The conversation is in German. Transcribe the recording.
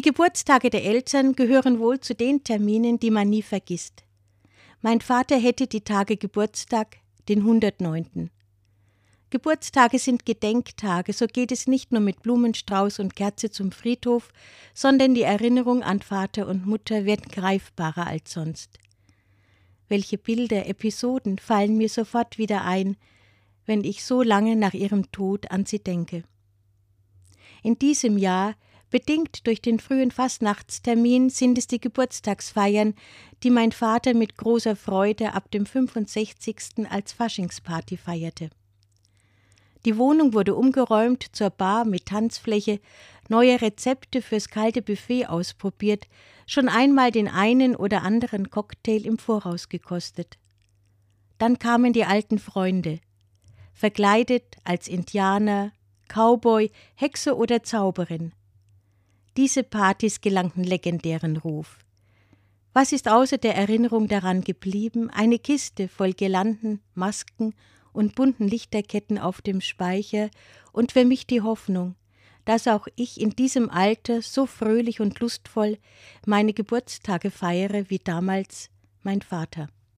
Die Geburtstage der Eltern gehören wohl zu den Terminen, die man nie vergisst. Mein Vater hätte die Tage Geburtstag, den 109. Geburtstage sind Gedenktage, so geht es nicht nur mit Blumenstrauß und Kerze zum Friedhof, sondern die Erinnerung an Vater und Mutter wird greifbarer als sonst. Welche Bilder, Episoden fallen mir sofort wieder ein, wenn ich so lange nach ihrem Tod an sie denke. In diesem Jahr, bedingt durch den frühen Fastnachtstermin, sind es die Geburtstagsfeiern, die mein Vater mit großer Freude ab dem 65. als Faschingsparty feierte. Die Wohnung wurde umgeräumt zur Bar mit Tanzfläche, neue Rezepte fürs kalte Buffet ausprobiert, schon einmal den einen oder anderen Cocktail im Voraus gekostet. Dann kamen die alten Freunde, verkleidet als Indianer, Cowboy, Hexe oder Zauberin. Diese Partys gelangten legendären Ruf. Was ist außer der Erinnerung daran geblieben? Eine Kiste voll Girlanden, Masken und bunten Lichterketten auf dem Speicher und für mich die Hoffnung, dass auch ich in diesem Alter so fröhlich und lustvoll meine Geburtstage feiere wie damals mein Vater.